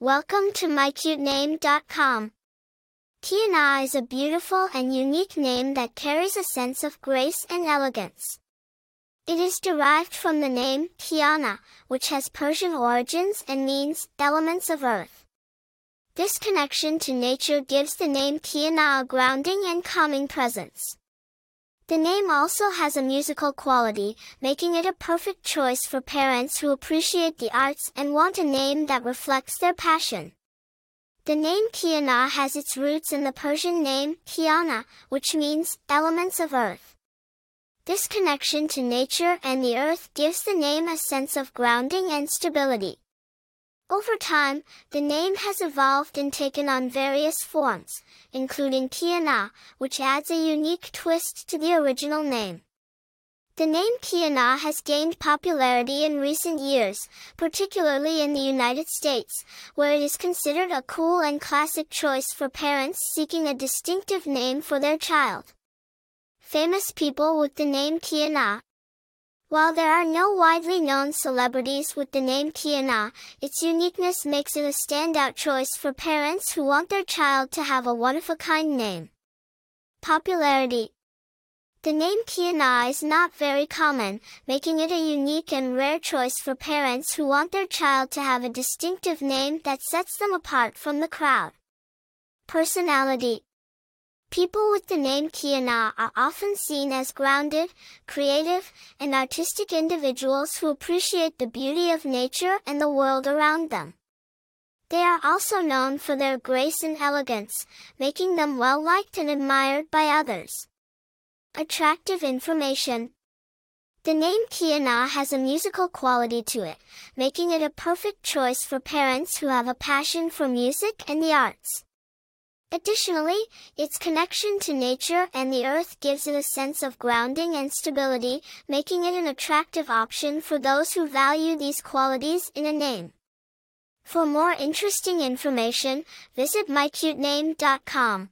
Welcome to mycutename.com. Kianah is a beautiful and unique name that carries a sense of grace and elegance. It is derived from the name Kiana, which has Persian origins and means elements of earth. This connection to nature gives the name Kianah a grounding and calming presence. The name also has a musical quality, making it a perfect choice for parents who appreciate the arts and want a name that reflects their passion. The name Kiana has its roots in the Persian name Kiana, which means elements of earth. This connection to nature and the earth gives the name a sense of grounding and stability. Over time, the name has evolved and taken on various forms, including Kianah, which adds a unique twist to the original name. The name Kianah has gained popularity in recent years, particularly in the United States, where it is considered a cool and classic choice for parents seeking a distinctive name for their child. Famous people with the name Kianah while there are no widely known celebrities with the name Kianah, its uniqueness makes it a standout choice for parents who want their child to have a one-of-a-kind name. Popularity The name Kianah is not very common, making it a unique and rare choice for parents who want their child to have a distinctive name that sets them apart from the crowd. Personality People with the name Kianah are often seen as grounded, creative, and artistic individuals who appreciate the beauty of nature and the world around them. They are also known for their grace and elegance, making them well liked and admired by others. Attractive information. The name Kianah has a musical quality to it, making it a perfect choice for parents who have a passion for music and the arts. Additionally, its connection to nature and the earth gives it a sense of grounding and stability, making it an attractive option for those who value these qualities in a name. For more interesting information, visit mycutename.com.